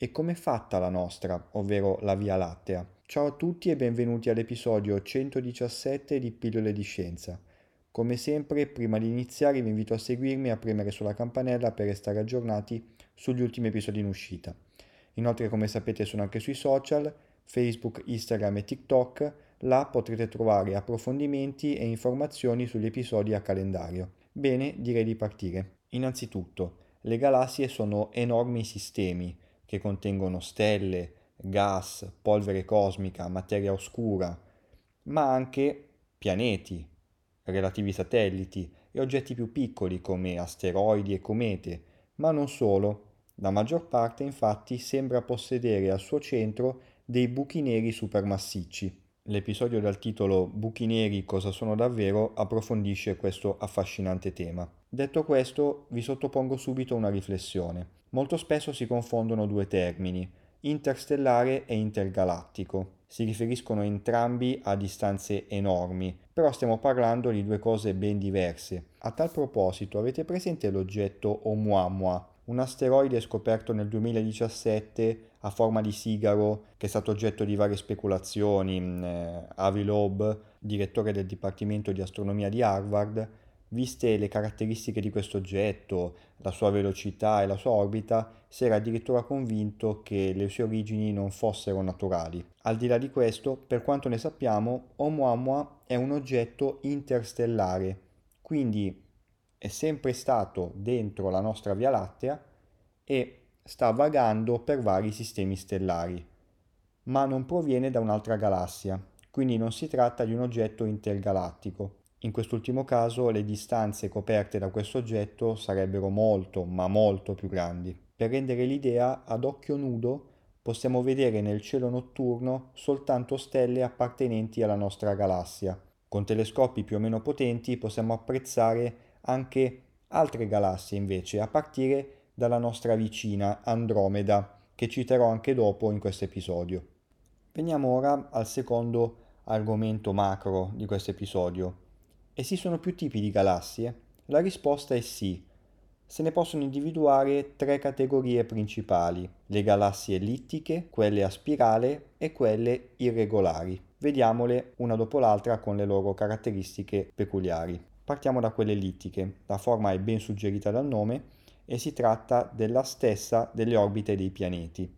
E com'è fatta la nostra, ovvero la Via Lattea? Ciao a tutti e benvenuti all'episodio 117 di Pillole di Scienza. Come sempre, prima di iniziare vi invito a seguirmi e a premere sulla campanella per restare aggiornati sugli ultimi episodi in uscita. Inoltre, come sapete, sono anche sui social, Facebook, Instagram e TikTok. Là potrete trovare approfondimenti e informazioni sugli episodi a calendario. Bene, direi di partire. Innanzitutto, le galassie sono enormi sistemi che contengono stelle, gas, polvere cosmica, materia oscura, ma anche pianeti, relativi satelliti e oggetti più piccoli come asteroidi e comete, ma non solo. La maggior parte infatti sembra possedere al suo centro dei buchi neri supermassicci. L'episodio dal titolo Buchi neri cosa sono davvero approfondisce questo affascinante tema. Detto questo, vi sottopongo subito una riflessione. Molto spesso si confondono due termini, interstellare e intergalattico. Si riferiscono entrambi a distanze enormi, però stiamo parlando di due cose ben diverse. A tal proposito, avete presente l'oggetto Oumuamua, un asteroide scoperto nel 2017 a forma di sigaro che è stato oggetto di varie speculazioni. Eh, Avi Loeb, direttore del Dipartimento di Astronomia di Harvard, Viste le caratteristiche di questo oggetto, la sua velocità e la sua orbita, si era addirittura convinto che le sue origini non fossero naturali. Al di là di questo, per quanto ne sappiamo, Oumuamua è un oggetto interstellare, quindi è sempre stato dentro la nostra Via Lattea e sta vagando per vari sistemi stellari, ma non proviene da un'altra galassia, quindi non si tratta di un oggetto intergalattico. In quest'ultimo caso le distanze coperte da questo oggetto sarebbero molto, ma molto più grandi. Per rendere l'idea, ad occhio nudo possiamo vedere nel cielo notturno soltanto stelle appartenenti alla nostra galassia. Con telescopi più o meno potenti possiamo apprezzare anche altre galassie invece, a partire dalla nostra vicina Andromeda, che citerò anche dopo in questo episodio. Veniamo ora al secondo argomento macro di questo episodio, Esistono più tipi di galassie? La risposta è sì. Se ne possono individuare tre categorie principali, le galassie ellittiche, quelle a spirale e quelle irregolari. Vediamole una dopo l'altra con le loro caratteristiche peculiari. Partiamo da quelle ellittiche. La forma è ben suggerita dal nome e si tratta della stessa delle orbite dei pianeti.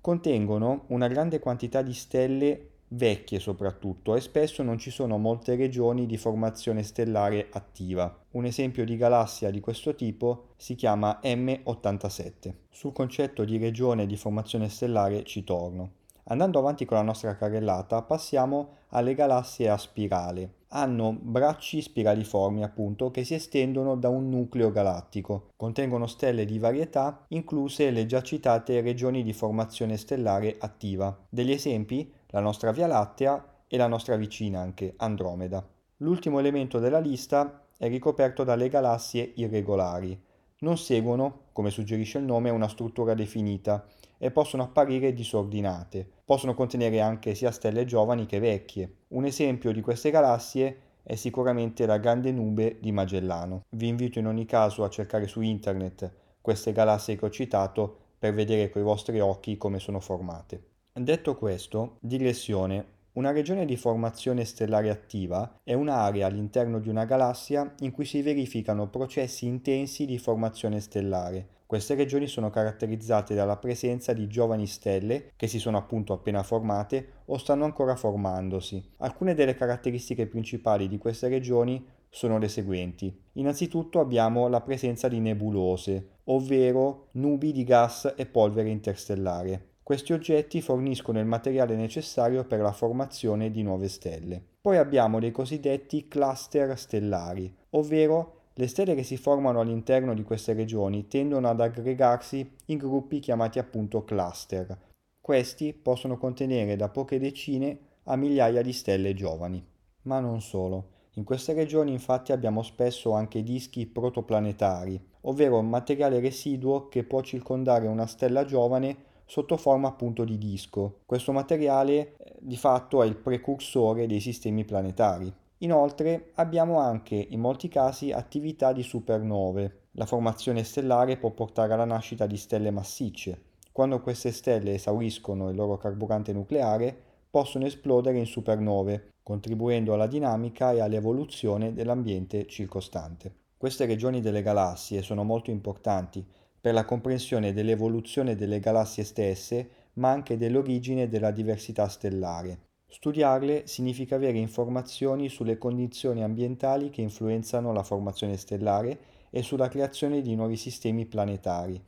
Contengono una grande quantità di stelle vecchie soprattutto, e spesso non ci sono molte regioni di formazione stellare attiva. Un esempio di galassia di questo tipo si chiama M87. Sul concetto di regione di formazione stellare ci torno. Andando avanti con la nostra carrellata, passiamo alle galassie a spirale. Hanno bracci spiraliformi, appunto, che si estendono da un nucleo galattico. Contengono stelle di varietà, incluse le già citate regioni di formazione stellare attiva. Degli esempi la nostra Via Lattea e la nostra vicina anche, Andromeda. L'ultimo elemento della lista è ricoperto dalle galassie irregolari. Non seguono, come suggerisce il nome, una struttura definita e possono apparire disordinate. Possono contenere anche sia stelle giovani che vecchie. Un esempio di queste galassie è sicuramente la grande nube di Magellano. Vi invito in ogni caso a cercare su internet queste galassie che ho citato per vedere coi vostri occhi come sono formate. Detto questo, digressione. Una regione di formazione stellare attiva è un'area all'interno di una galassia in cui si verificano processi intensi di formazione stellare. Queste regioni sono caratterizzate dalla presenza di giovani stelle che si sono appunto appena formate o stanno ancora formandosi. Alcune delle caratteristiche principali di queste regioni sono le seguenti. Innanzitutto abbiamo la presenza di nebulose, ovvero nubi di gas e polvere interstellare. Questi oggetti forniscono il materiale necessario per la formazione di nuove stelle. Poi abbiamo dei cosiddetti cluster stellari, ovvero le stelle che si formano all'interno di queste regioni tendono ad aggregarsi in gruppi chiamati appunto cluster. Questi possono contenere da poche decine a migliaia di stelle giovani. Ma non solo. In queste regioni infatti abbiamo spesso anche dischi protoplanetari, ovvero materiale residuo che può circondare una stella giovane sotto forma appunto di disco. Questo materiale eh, di fatto è il precursore dei sistemi planetari. Inoltre abbiamo anche in molti casi attività di supernove. La formazione stellare può portare alla nascita di stelle massicce. Quando queste stelle esauriscono il loro carburante nucleare, possono esplodere in supernove, contribuendo alla dinamica e all'evoluzione dell'ambiente circostante. Queste regioni delle galassie sono molto importanti per la comprensione dell'evoluzione delle galassie stesse, ma anche dell'origine della diversità stellare. Studiarle significa avere informazioni sulle condizioni ambientali che influenzano la formazione stellare e sulla creazione di nuovi sistemi planetari.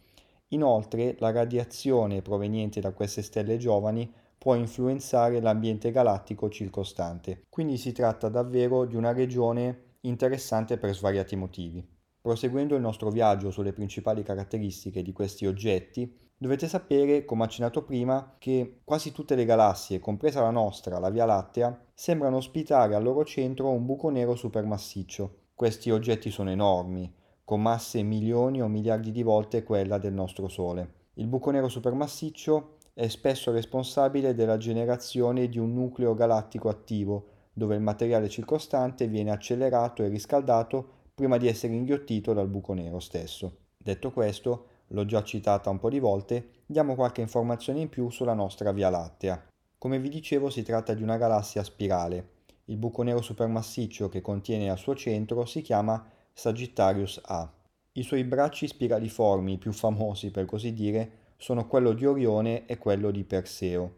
Inoltre, la radiazione proveniente da queste stelle giovani può influenzare l'ambiente galattico circostante. Quindi si tratta davvero di una regione interessante per svariati motivi. Proseguendo il nostro viaggio sulle principali caratteristiche di questi oggetti, Dovete sapere, come accennato prima, che quasi tutte le galassie, compresa la nostra, la Via Lattea, sembrano ospitare al loro centro un buco nero supermassiccio. Questi oggetti sono enormi, con masse milioni o miliardi di volte quella del nostro Sole. Il buco nero supermassiccio è spesso responsabile della generazione di un nucleo galattico attivo, dove il materiale circostante viene accelerato e riscaldato prima di essere inghiottito dal buco nero stesso. Detto questo, l'ho già citata un po' di volte, diamo qualche informazione in più sulla nostra Via Lattea. Come vi dicevo si tratta di una galassia spirale. Il buco nero supermassiccio che contiene al suo centro si chiama Sagittarius A. I suoi bracci spiraliformi più famosi, per così dire, sono quello di Orione e quello di Perseo.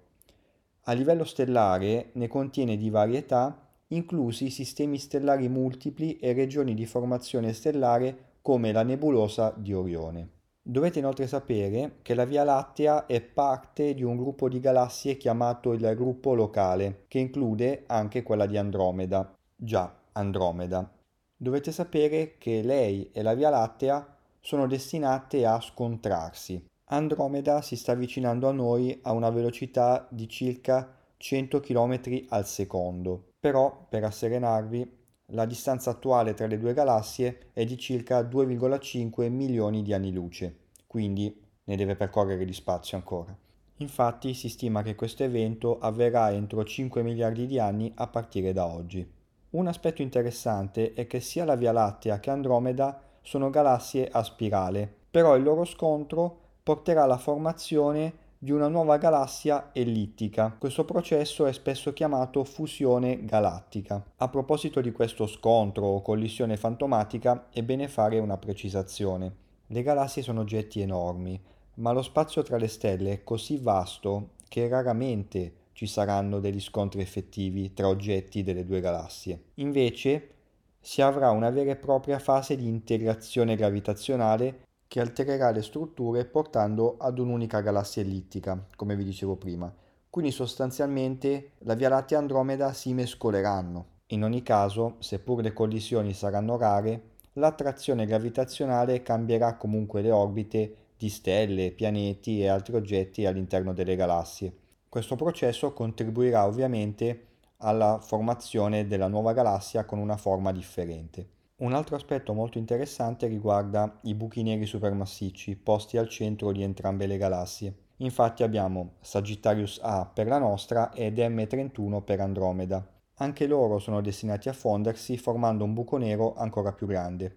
A livello stellare ne contiene di varietà, inclusi sistemi stellari multipli e regioni di formazione stellare come la nebulosa di Orione. Dovete inoltre sapere che la Via Lattea è parte di un gruppo di galassie chiamato il gruppo locale, che include anche quella di Andromeda. Già, Andromeda. Dovete sapere che lei e la Via Lattea sono destinate a scontrarsi. Andromeda si sta avvicinando a noi a una velocità di circa 100 km al secondo. Però, per asserenarvi, la distanza attuale tra le due galassie è di circa 2,5 milioni di anni luce, quindi ne deve percorrere di spazio ancora. Infatti si stima che questo evento avverrà entro 5 miliardi di anni a partire da oggi. Un aspetto interessante è che sia la Via Lattea che Andromeda sono galassie a spirale, però il loro scontro porterà alla formazione di una nuova galassia ellittica. Questo processo è spesso chiamato fusione galattica. A proposito di questo scontro o collisione fantomatica è bene fare una precisazione. Le galassie sono oggetti enormi, ma lo spazio tra le stelle è così vasto che raramente ci saranno degli scontri effettivi tra oggetti delle due galassie. Invece si avrà una vera e propria fase di integrazione gravitazionale che altererà le strutture portando ad un'unica galassia ellittica, come vi dicevo prima. Quindi sostanzialmente la Via Lattea e Andromeda si mescoleranno. In ogni caso, seppur le collisioni saranno rare, l'attrazione gravitazionale cambierà comunque le orbite di stelle, pianeti e altri oggetti all'interno delle galassie. Questo processo contribuirà ovviamente alla formazione della nuova galassia con una forma differente. Un altro aspetto molto interessante riguarda i buchi neri supermassicci posti al centro di entrambe le galassie. Infatti abbiamo Sagittarius A per la nostra ed M31 per Andromeda. Anche loro sono destinati a fondersi formando un buco nero ancora più grande.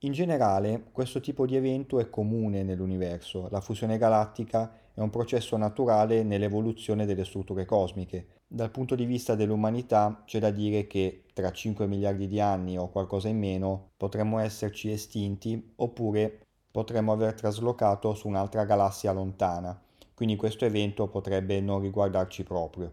In generale, questo tipo di evento è comune nell'universo. La fusione galattica è un processo naturale nell'evoluzione delle strutture cosmiche. Dal punto di vista dell'umanità c'è da dire che tra 5 miliardi di anni o qualcosa in meno potremmo esserci estinti oppure potremmo aver traslocato su un'altra galassia lontana, quindi questo evento potrebbe non riguardarci proprio.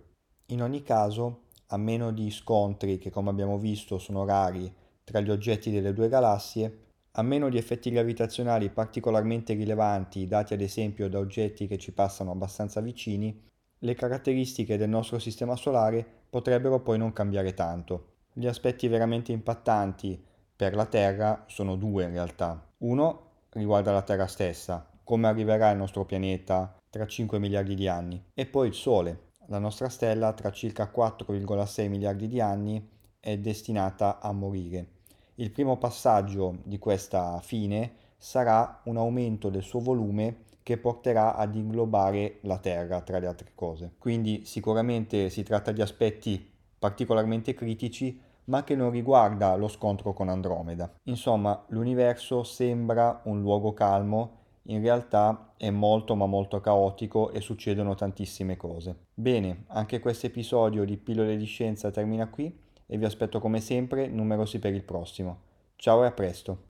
In ogni caso, a meno di scontri che come abbiamo visto sono rari tra gli oggetti delle due galassie, a meno di effetti gravitazionali particolarmente rilevanti dati ad esempio da oggetti che ci passano abbastanza vicini, le caratteristiche del nostro sistema solare potrebbero poi non cambiare tanto. Gli aspetti veramente impattanti per la Terra sono due in realtà. Uno riguarda la Terra stessa, come arriverà il nostro pianeta tra 5 miliardi di anni, e poi il Sole. la nostra stella tra circa 4,6 miliardi di anni è destinata a morire. Il primo passaggio di questa fine sarà un aumento del suo volume che porterà ad inglobare la Terra tra le altre cose. Quindi sicuramente si tratta di aspetti particolarmente critici ma che non riguarda lo scontro con Andromeda. Insomma, l'universo sembra un luogo calmo, in realtà è molto ma molto caotico e succedono tantissime cose. Bene, anche questo episodio di Pillole di Scienza termina qui e vi aspetto come sempre numerosi per il prossimo. Ciao e a presto!